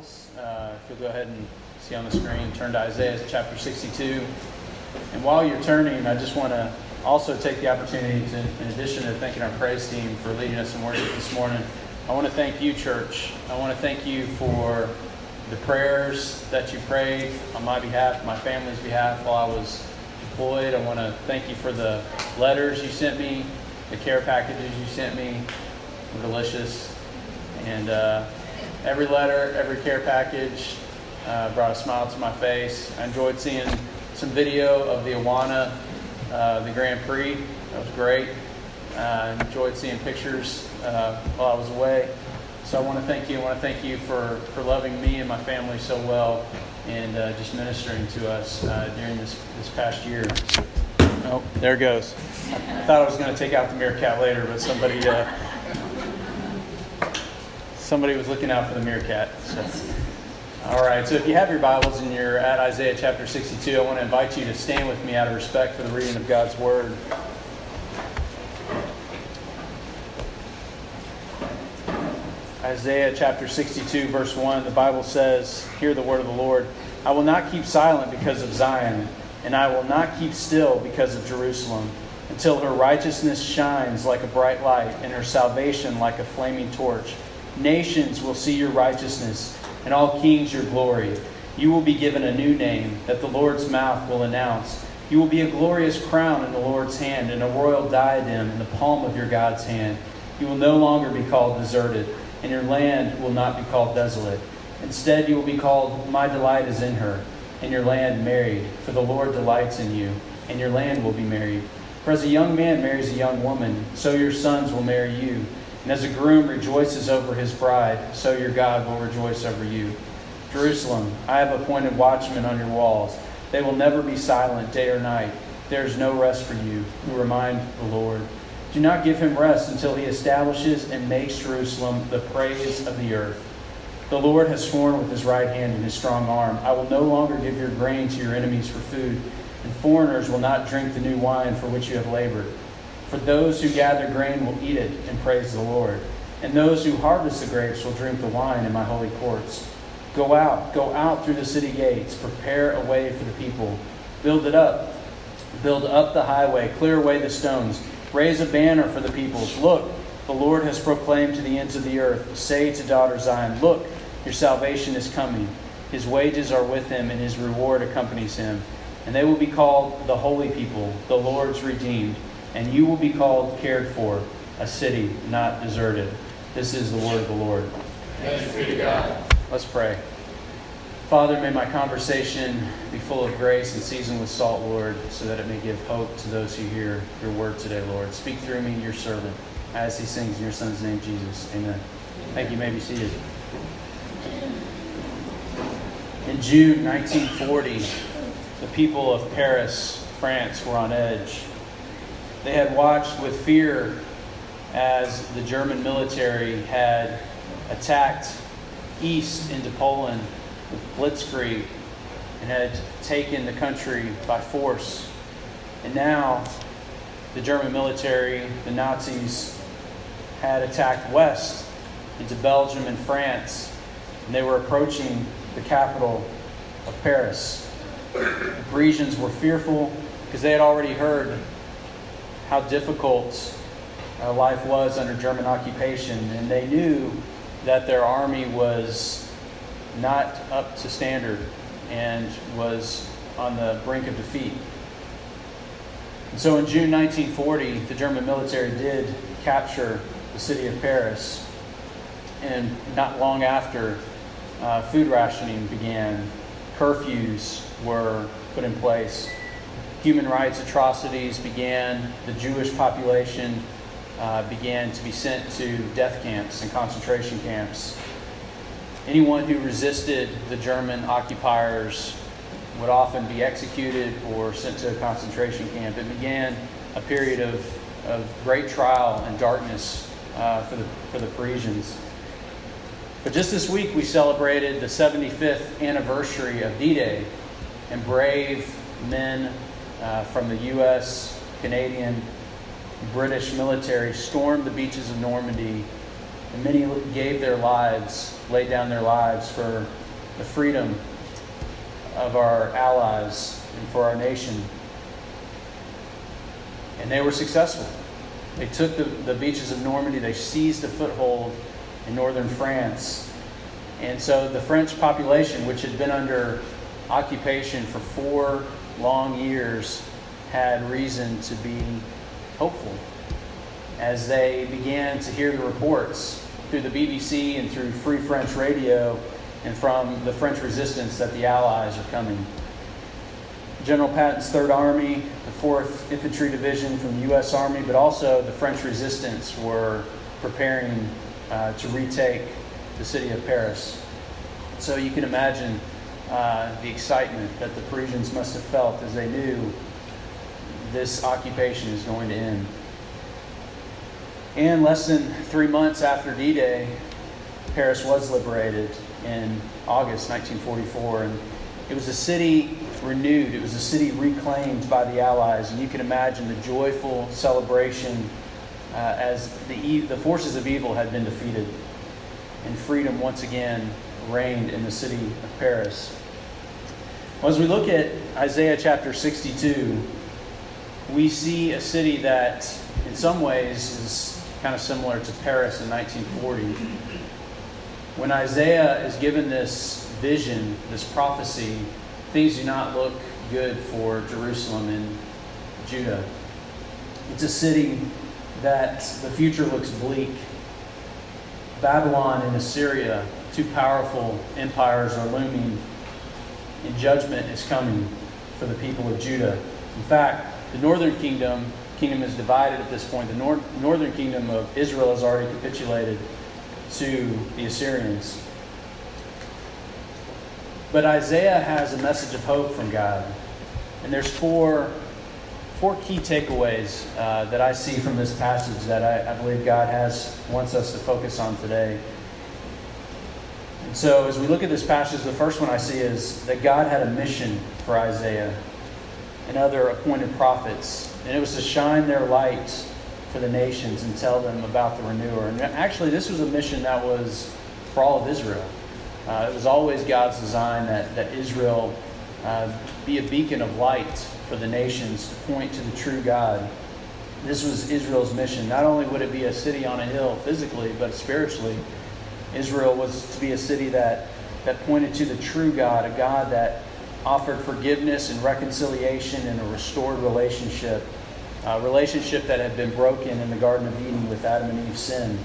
Bibles, uh, if you'll go ahead and see on the screen, turn to Isaiah chapter 62. And while you're turning, I just want to also take the opportunity to, in addition to thanking our praise team for leading us in worship this morning, I want to thank you, church. I want to thank you for the prayers that you prayed on my behalf, my family's behalf while I was deployed. I want to thank you for the letters you sent me, the care packages you sent me. Delicious. And uh, every letter, every care package uh, brought a smile to my face. I enjoyed seeing some video of the Awana, uh, the Grand Prix. That was great. I enjoyed seeing pictures uh, while I was away. So I want to thank you. I want to thank you for, for loving me and my family so well and uh, just ministering to us uh, during this, this past year. Oh, there it goes. I thought I was going to take out the meerkat later, but somebody somebody was looking out for the meerkat. So. All right, so if you have your Bibles and you're at Isaiah chapter 62, I want to invite you to stand with me out of respect for the reading of God's Word. Isaiah chapter 62, verse 1, the Bible says, Hear the word of the Lord. I will not keep silent because of Zion, and I will not keep still because of Jerusalem, until her righteousness shines like a bright light, and her salvation like a flaming torch. Nations will see your righteousness, and all kings your glory. You will be given a new name that the Lord's mouth will announce. You will be a glorious crown in the Lord's hand, and a royal diadem in the palm of your God's hand. You will no longer be called deserted, and your land will not be called desolate. Instead, you will be called, My delight is in her, and your land married, for the Lord delights in you, and your land will be married. For as a young man marries a young woman, so your sons will marry you. And as a groom rejoices over his bride, so your God will rejoice over you. Jerusalem, I have appointed watchmen on your walls. They will never be silent day or night. There is no rest for you who remind the Lord. Do not give him rest until he establishes and makes Jerusalem the praise of the earth. The Lord has sworn with his right hand and his strong arm I will no longer give your grain to your enemies for food, and foreigners will not drink the new wine for which you have labored. For those who gather grain will eat it and praise the Lord. And those who harvest the grapes will drink the wine in my holy courts. Go out, go out through the city gates, prepare a way for the people. Build it up, build up the highway, clear away the stones, raise a banner for the peoples. Look, the Lord has proclaimed to the ends of the earth. Say to daughter Zion, Look, your salvation is coming. His wages are with him, and his reward accompanies him. And they will be called the holy people, the Lord's redeemed and you will be called cared for, a city not deserted. This is the word of the Lord. Thanks be to God. Let's pray. Father, may my conversation be full of grace and seasoned with salt, Lord, so that it may give hope to those who hear your word today, Lord. Speak through me, your servant, as he sings in your son's name, Jesus. Amen. Thank you. you may be seated. In June 1940, the people of Paris, France, were on edge they had watched with fear as the German military had attacked east into Poland with blitzkrieg and had taken the country by force. And now the German military, the Nazis, had attacked west into Belgium and France, and they were approaching the capital of Paris. The Parisians were fearful because they had already heard how difficult uh, life was under German occupation, and they knew that their army was not up to standard and was on the brink of defeat. And so in June 1940, the German military did capture the city of Paris, and not long after, uh, food rationing began, curfews were put in place human rights atrocities began, the Jewish population uh, began to be sent to death camps and concentration camps. Anyone who resisted the German occupiers would often be executed or sent to a concentration camp. It began a period of, of great trial and darkness uh, for, the, for the Parisians. But just this week, we celebrated the 75th anniversary of D Day, and brave men uh, from the U.S., Canadian, British military stormed the beaches of Normandy And many gave their lives, laid down their lives for the freedom of our allies and for our nation. And they were successful. They took the, the beaches of Normandy, they seized a foothold in northern France. And so the French population, which had been under occupation for four long years, had reason to be hopeful as they began to hear the reports through the BBC and through Free French radio and from the French resistance that the Allies are coming. General Patton's Third Army, the Fourth Infantry Division from the U.S. Army, but also the French resistance were preparing uh, to retake the city of Paris. So you can imagine uh, the excitement that the Parisians must have felt as they knew this occupation is going to end. And less than three months after D Day, Paris was liberated in August 1944. And it was a city renewed, it was a city reclaimed by the Allies. And you can imagine the joyful celebration uh, as the, the forces of evil had been defeated and freedom once again reigned in the city of Paris. Well, as we look at Isaiah chapter 62, we see a city that, in some ways, is kind of similar to Paris in 1940. When Isaiah is given this vision, this prophecy, things do not look good for Jerusalem and Judah. It's a city that the future looks bleak. Babylon and Assyria, two powerful empires, are looming, and judgment is coming for the people of Judah. In fact, the northern kingdom kingdom is divided at this point. The nor- northern kingdom of Israel has already capitulated to the Assyrians. But Isaiah has a message of hope from God. And there's four, four key takeaways uh, that I see from this passage that I, I believe God has wants us to focus on today. So, as we look at this passage, the first one I see is that God had a mission for Isaiah and other appointed prophets, and it was to shine their light for the nations and tell them about the renewer. And actually, this was a mission that was for all of Israel. Uh, it was always God's design that, that Israel uh, be a beacon of light for the nations to point to the true God. This was Israel's mission. Not only would it be a city on a hill physically, but spiritually, Israel was to be a city that, that pointed to the true God, a God that offered forgiveness and reconciliation and a restored relationship, a relationship that had been broken in the Garden of Eden with Adam and Eve's sin.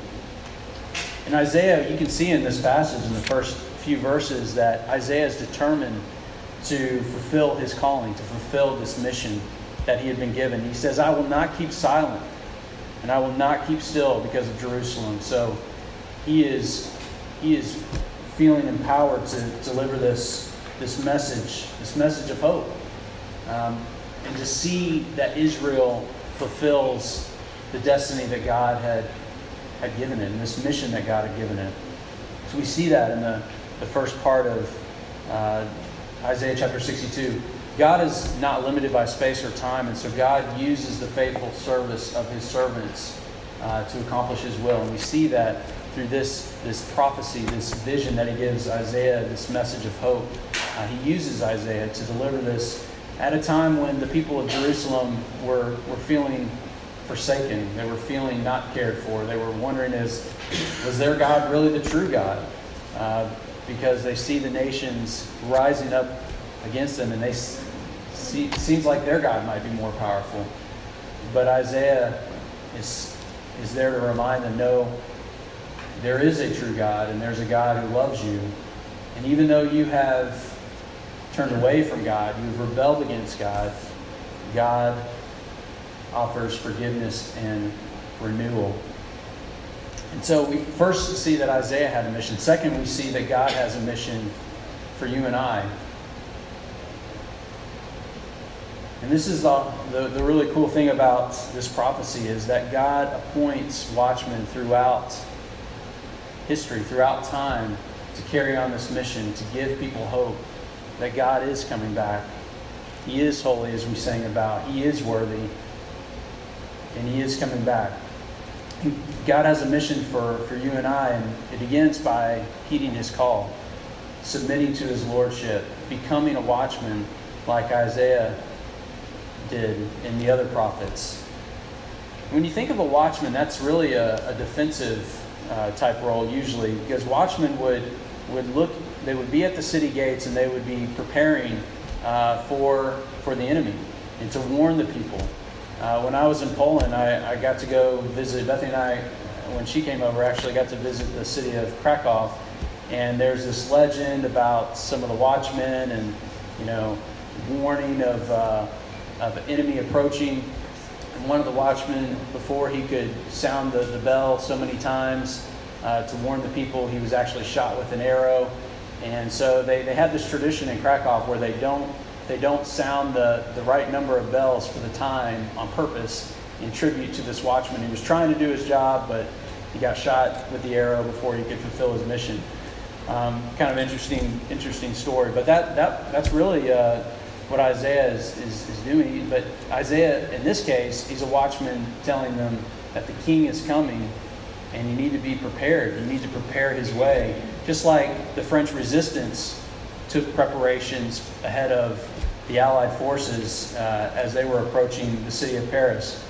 In Isaiah, you can see in this passage in the first few verses that Isaiah is determined to fulfill his calling, to fulfill this mission that he had been given. He says, I will not keep silent and I will not keep still because of Jerusalem. So he is, he is feeling empowered to deliver this, this message, this message of hope. Um, and to see that Israel fulfills the destiny that God had had given it, and this mission that God had given it. So we see that in the, the first part of uh, Isaiah chapter 62. God is not limited by space or time, and so God uses the faithful service of his servants uh, to accomplish his will. And we see that through this, this prophecy, this vision that he gives Isaiah, this message of hope. Uh, he uses Isaiah to deliver this at a time when the people of Jerusalem were, were feeling forsaken. They were feeling not cared for. They were wondering, is, was their God really the true God? Uh, because they see the nations rising up against them, and they see, seems like their God might be more powerful. But Isaiah is, is there to remind them, no, there is a true God, and there's a God who loves you. And even though you have turned away from God, you've rebelled against God, God offers forgiveness and renewal. And so we first see that Isaiah had a mission. Second, we see that God has a mission for you and I. And this is the, the, the, really cool thing about this prophecy is that God appoints watchmen throughout history, throughout time, to carry on this mission, to give people hope that God is coming back. He is holy, as we sang about. He is worthy and he is coming back. God has a mission for, for you and I, and it begins by heeding his call, submitting to his lordship, becoming a watchman like Isaiah did and the other prophets. When you think of a watchman, that's really a, a defensive uh, type role usually, because watchmen would would look, they would be at the city gates and they would be preparing uh, for for the enemy and to warn the people. Uh, when I was in Poland, I, I got to go visit Bethany and I. When she came over, actually got to visit the city of Krakow, and there's this legend about some of the watchmen and you know warning of uh, of enemy approaching and one of the watchmen, before he could sound the, the bell so many times uh, to warn the people, he was actually shot with an arrow. And so they, they have this tradition in Krakow where they don't, they don't sound the, the right number of bells for the time on purpose in tribute to this watchman. He was trying to do his job, but he got shot with the arrow before he could fulfill his mission. Um, kind of interesting, interesting story. But that, that, that's really uh, what Isaiah is, is, is doing. But Isaiah, in this case, he's a watchman telling them that the king is coming and you need to be prepared. You need to prepare his way. Just like the French resistance took preparations ahead of the Allied forces uh, as they were approaching the city of Paris.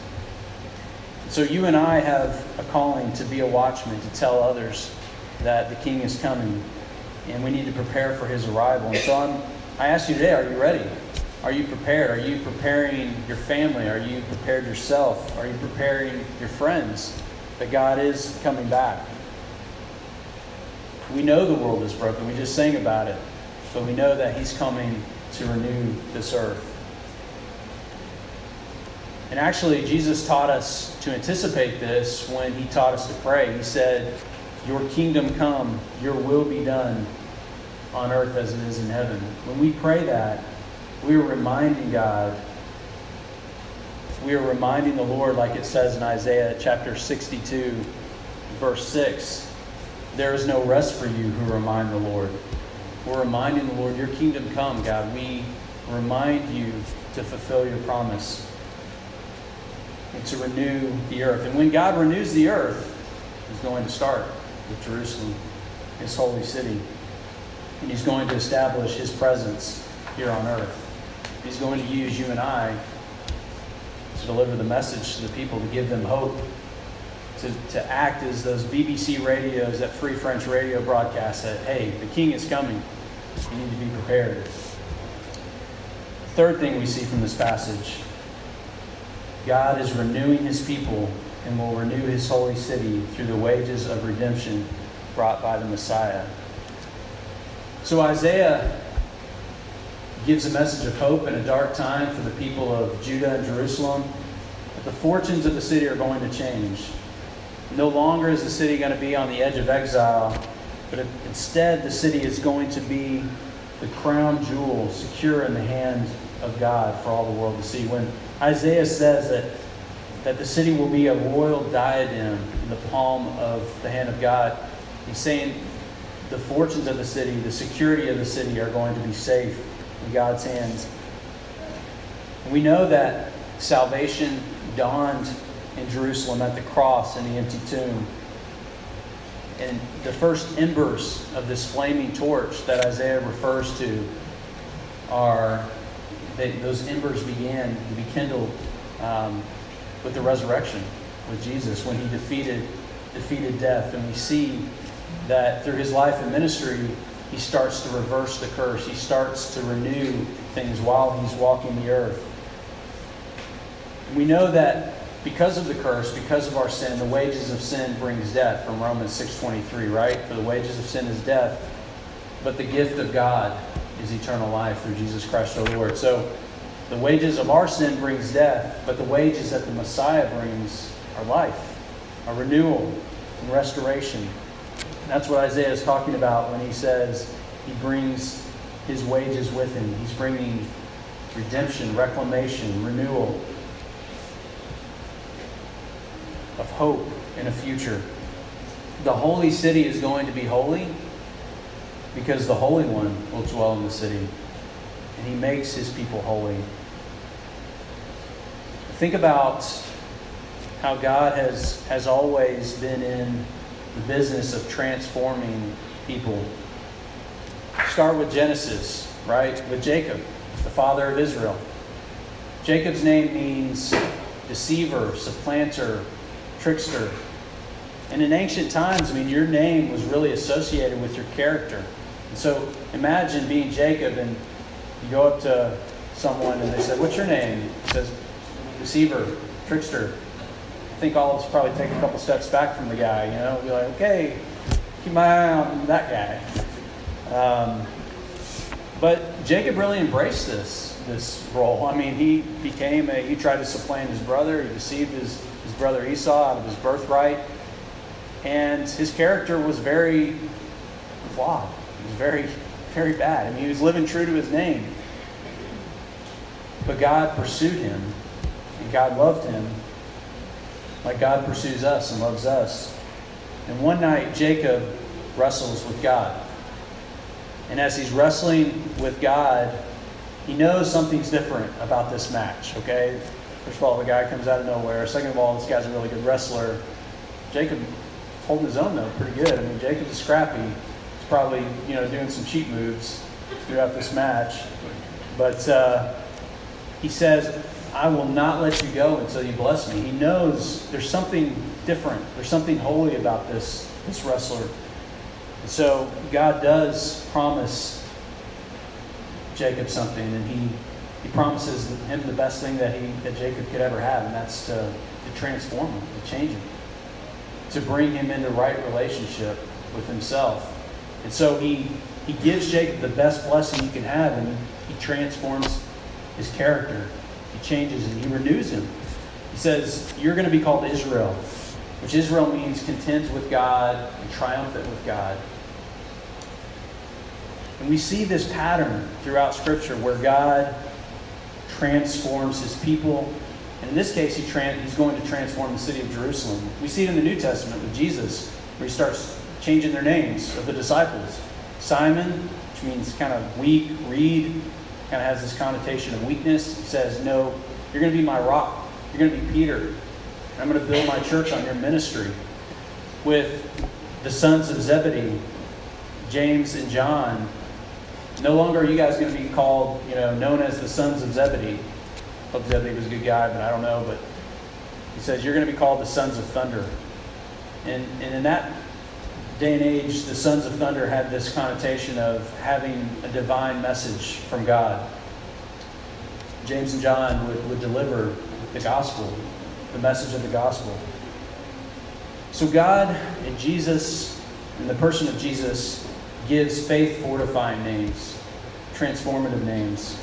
So you and I have a calling to be a watchman, to tell others that the king is coming, and we need to prepare for his arrival. And so I'm, I ask you today, are you ready? Are you prepared? Are you preparing your family? Are you prepared yourself? Are you preparing your friends that God is coming back? We know the world is broken. We just sang about it. But we know that He's coming to renew this earth. And actually, Jesus taught us to anticipate this when He taught us to pray. He said, Your kingdom come, your will be done on earth as it is in heaven. When we pray that, we are reminding God, we are reminding the Lord, like it says in Isaiah chapter 62, verse 6, there is no rest for you who remind the Lord. We're reminding the Lord, your kingdom come, God. We remind you to fulfill your promise and to renew the earth. And when God renews the earth, He's going to start with Jerusalem, His holy city. And He's going to establish His presence here on earth. He's going to use you and I to deliver the message to the people, to give them hope, to, to act as those BBC radios, that free French radio broadcast that, hey, the king is coming. You need to be prepared. Third thing we see from this passage God is renewing his people and will renew his holy city through the wages of redemption brought by the Messiah. So Isaiah gives a message of hope in a dark time for the people of Judah and Jerusalem. But the fortunes of the city are going to change. No longer is the city going to be on the edge of exile, but instead the city is going to be the crown jewel secure in the hand of God for all the world to see. When Isaiah says that, that the city will be a royal diadem in the palm of the hand of God, he's saying the fortunes of the city, the security of the city are going to be safe in God's hands. We know that salvation dawned in Jerusalem at the cross and the empty tomb. And the first embers of this flaming torch that Isaiah refers to are they, those embers began to be kindled um, with the resurrection with Jesus when he defeated defeated death. And we see that through his life and ministry, he starts to reverse the curse. He starts to renew things while he's walking the earth. We know that because of the curse, because of our sin, the wages of sin brings death from Romans 6:23, right? For the wages of sin is death, but the gift of God is eternal life through Jesus Christ our Lord. So the wages of our sin brings death, but the wages that the Messiah brings are life, a renewal and restoration. That's what Isaiah is talking about when he says he brings his wages with him. He's bringing redemption, reclamation, renewal of hope in a future. The holy city is going to be holy because the Holy One will dwell in the city and he makes his people holy. Think about how God has, has always been in the business of transforming people. Start with Genesis, right? With Jacob, the father of Israel. Jacob's name means deceiver, supplanter, trickster. And in ancient times, I mean, your name was really associated with your character. And so imagine being Jacob and you go up to someone and they say, What's your name? He says, Deceiver, trickster. I think all of us probably take a couple steps back from the guy, you know, be like, Okay, keep my eye on that guy. Um, but Jacob really embraced this this role. I mean, he became a he tried to supplant his brother. He deceived his his brother Esau out of his birthright, and his character was very flawed. He was very very bad. I mean, he was living true to his name. But God pursued him, and God loved him like God pursues us and loves us. And one night, Jacob wrestles with God. And as he's wrestling with God, he knows something's different about this match, okay? First of all, the guy comes out of nowhere. Second of all, this guy's a really good wrestler. Jacob holding his own, though, pretty good. I mean, Jacob is scrappy. He's probably, you know, doing some cheat moves throughout this match. But uh, he says, I will not let you go until you bless me. He knows there's something different. There's something holy about this, this wrestler. And so God does promise Jacob something, and he, he promises him the best thing that, he, that Jacob could ever have, and that's to, to transform him, to change him, to bring him into right relationship with himself. And so he, he gives Jacob the best blessing he can have, and he, he transforms his character. Changes and he renews him. He says, You're going to be called Israel, which Israel means content with God and triumphant with God. And we see this pattern throughout Scripture where God transforms his people. And in this case, he he's going to transform the city of Jerusalem. We see it in the New Testament with Jesus, where he starts changing their names of the disciples. Simon, which means kind of weak, reed, kind of has this connotation of weakness. He says, No, you're going to be my rock. You're going to be Peter. I'm going to build my church on your ministry. With the sons of Zebedee, James and John, no longer are you guys going to be called, you know, known as the sons of Zebedee. Hope Zebedee was a good guy, but I don't know. But he says you're going to be called the sons of thunder. And, and in that day and age, the sons of thunder had this connotation of having a divine message from God. James and John would, would deliver the gospel, the message of the gospel. So God and Jesus, in the person of Jesus, gives faith fortifying names, transformative names.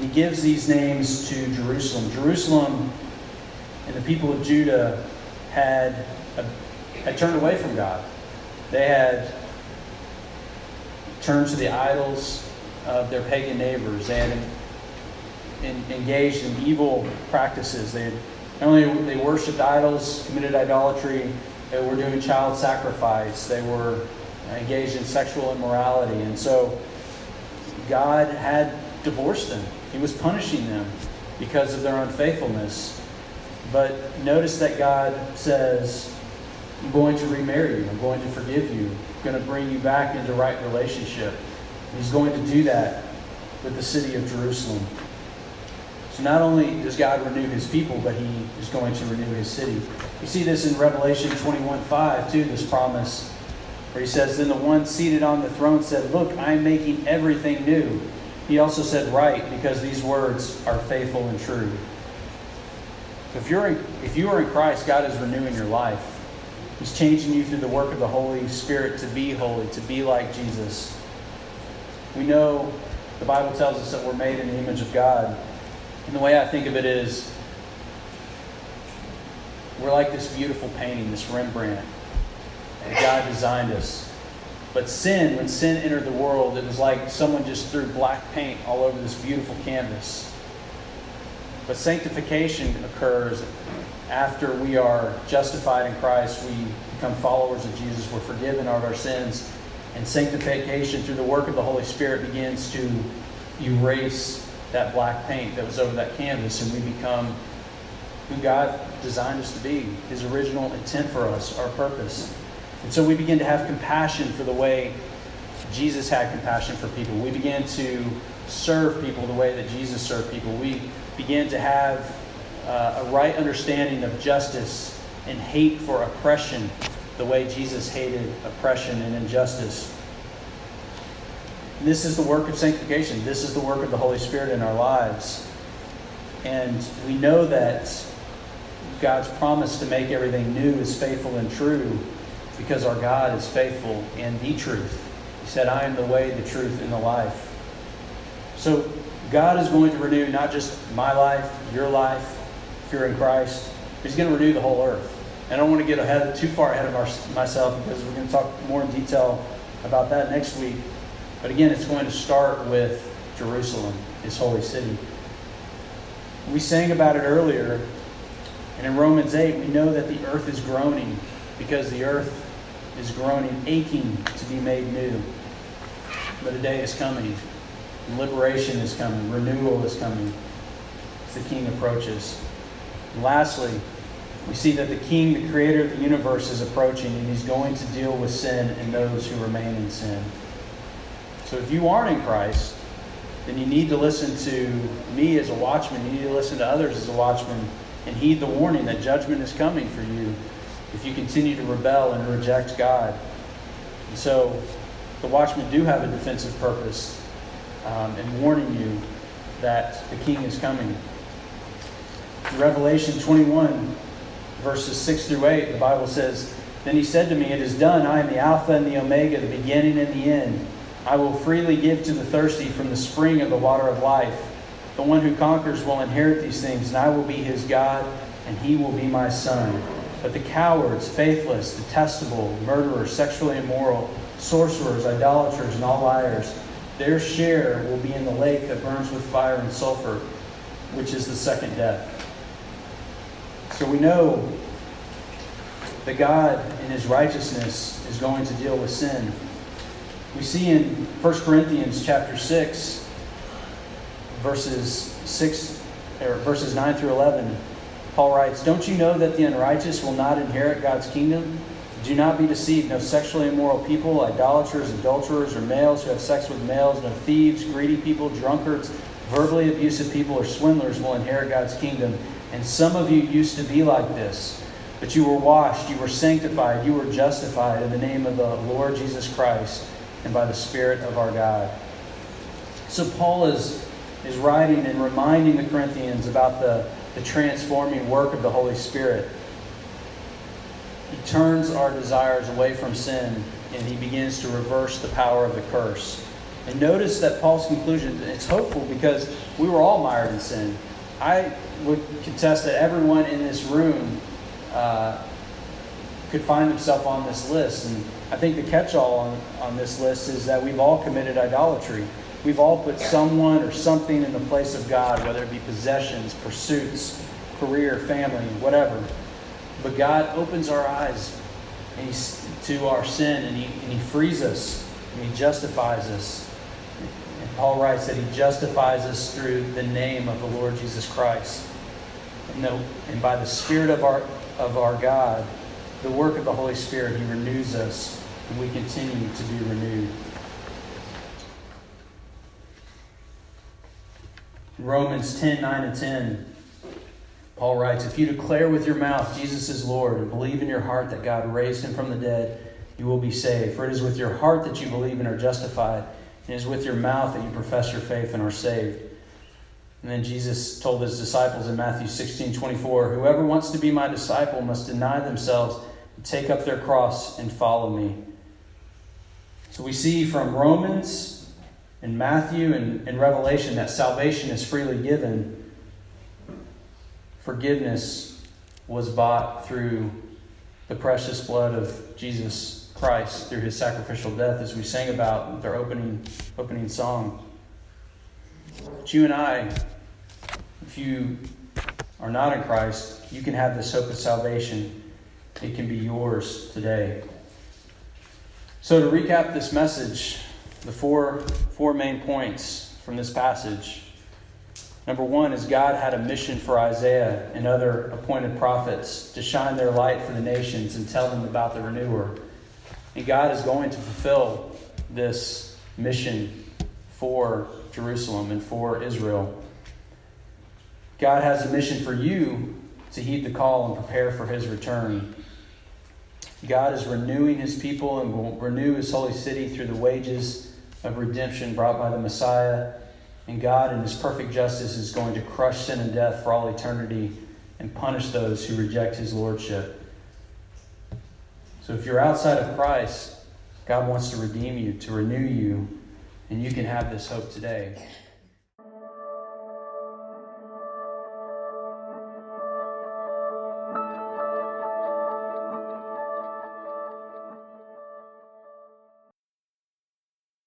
He gives these names to Jerusalem. Jerusalem and the people of Judah had, had turned away from God. They had turned to the idols of their pagan neighbors. They had engaged in evil practices. They not only they worshipped idols, committed idolatry, they were doing child sacrifice. They were engaged in sexual immorality. And so God had divorced them, He was punishing them because of their unfaithfulness. But notice that God says, I'm going to remarry you, I'm going to forgive you, I'm going to bring you back into right relationship. He's going to do that with the city of Jerusalem. So not only does God renew his people, but he is going to renew his city. You see this in Revelation 21 5 too, this promise where he says, Then the one seated on the throne said, Look, I am making everything new. He also said, Right, because these words are faithful and true. So if you're in, if you are in Christ, God is renewing your life. He's changing you through the work of the Holy Spirit to be holy, to be like Jesus. We know the Bible tells us that we're made in the image of God. And the way I think of it is we're like this beautiful painting, this Rembrandt and God designed us. But sin, when sin entered the world, it was like someone just threw black paint all over this beautiful canvas. But sanctification occurs after we are justified in Christ. We become followers of Jesus. We're forgiven of our sins. And sanctification through the work of the Holy Spirit begins to erase that black paint that was over that canvas, and we become who God designed us to be, His original intent for us, our purpose. And so we begin to have compassion for the way Jesus had compassion for people. We begin to serve people the way that Jesus served people. We begin to have uh, a right understanding of justice and hate for oppression the way Jesus hated oppression and injustice. This is the work of sanctification. This is the work of the Holy Spirit in our lives. And we know that God's promise to make everything new is faithful and true because our God is faithful and the truth. He said, I am the way, the truth, and the life. So God is going to renew not just my life, your life, if you're in Christ, He's going to renew the whole earth. And I don't want to get ahead, too far ahead of our, myself because we're going to talk more in detail about that next week. But again, it's going to start with Jerusalem, His holy city. We sang about it earlier, and in Romans 8, we know that the earth is groaning because the earth is groaning, aching to be made new. But a day is coming. Liberation is coming. Renewal is coming as the King approaches. And lastly, we see that the King, the creator of the universe, is approaching and he's going to deal with sin and those who remain in sin. So if you aren't in Christ, then you need to listen to me as a watchman. You need to listen to others as a watchman and heed the warning that judgment is coming for you if you continue to rebel and reject God. And so the watchmen do have a defensive purpose um, in warning you that the king is coming. In Revelation 21, verses 6 through 8, the Bible says, Then he said to me, It is done. I am the Alpha and the Omega, the beginning and the end. I will freely give to the thirsty from the spring of the water of life. The one who conquers will inherit these things, and I will be his God, and he will be my son. But the cowards, faithless, detestable, murderers, sexually immoral, sorcerers, idolaters, and all liars, their share will be in the lake that burns with fire and sulfur, which is the second death. So we know that God, in his righteousness, is going to deal with sin. We see in 1 Corinthians chapter 6, verses 6 or verses 9 through 11, Paul writes, Don't you know that the unrighteous will not inherit God's kingdom? Do not be deceived. No sexually immoral people, idolaters, adulterers, or males who have sex with males, no thieves, greedy people, drunkards, verbally abusive people, or swindlers will inherit God's kingdom. And some of you used to be like this. But you were washed, you were sanctified, you were justified in the name of the Lord Jesus Christ and by the Spirit of our God. So Paul is, is writing and reminding the Corinthians about the, the transforming work of the Holy Spirit. He turns our desires away from sin and he begins to reverse the power of the curse. And notice that Paul's conclusion, it's hopeful because we were all mired in sin. I would contest that everyone in this room uh, could find himself on this list. And I think the catch all on, on this list is that we've all committed idolatry. We've all put someone or something in the place of God, whether it be possessions, pursuits, career, family, whatever. But God opens our eyes to our sin and he, and he frees us and He justifies us. And Paul writes that He justifies us through the name of the Lord Jesus Christ. The, and by the Spirit of our, of our God, the work of the Holy Spirit, He renews us and we continue to be renewed. Romans 10 9 and 10. Paul writes, If you declare with your mouth Jesus is Lord and believe in your heart that God raised him from the dead, you will be saved. For it is with your heart that you believe and are justified, and it is with your mouth that you profess your faith and are saved. And then Jesus told his disciples in Matthew 16 24, Whoever wants to be my disciple must deny themselves, take up their cross, and follow me. So we see from Romans and Matthew and, and Revelation that salvation is freely given forgiveness was bought through the precious blood of Jesus Christ through his sacrificial death as we sang about their opening opening song. But you and I, if you are not in Christ, you can have this hope of salvation. It can be yours today. So to recap this message, the four four main points from this passage Number one is God had a mission for Isaiah and other appointed prophets to shine their light for the nations and tell them about the renewer. And God is going to fulfill this mission for Jerusalem and for Israel. God has a mission for you to heed the call and prepare for his return. God is renewing his people and will renew his holy city through the wages of redemption brought by the Messiah. And God, in his perfect justice, is going to crush sin and death for all eternity and punish those who reject his lordship. So if you're outside of Christ, God wants to redeem you, to renew you, and you can have this hope today.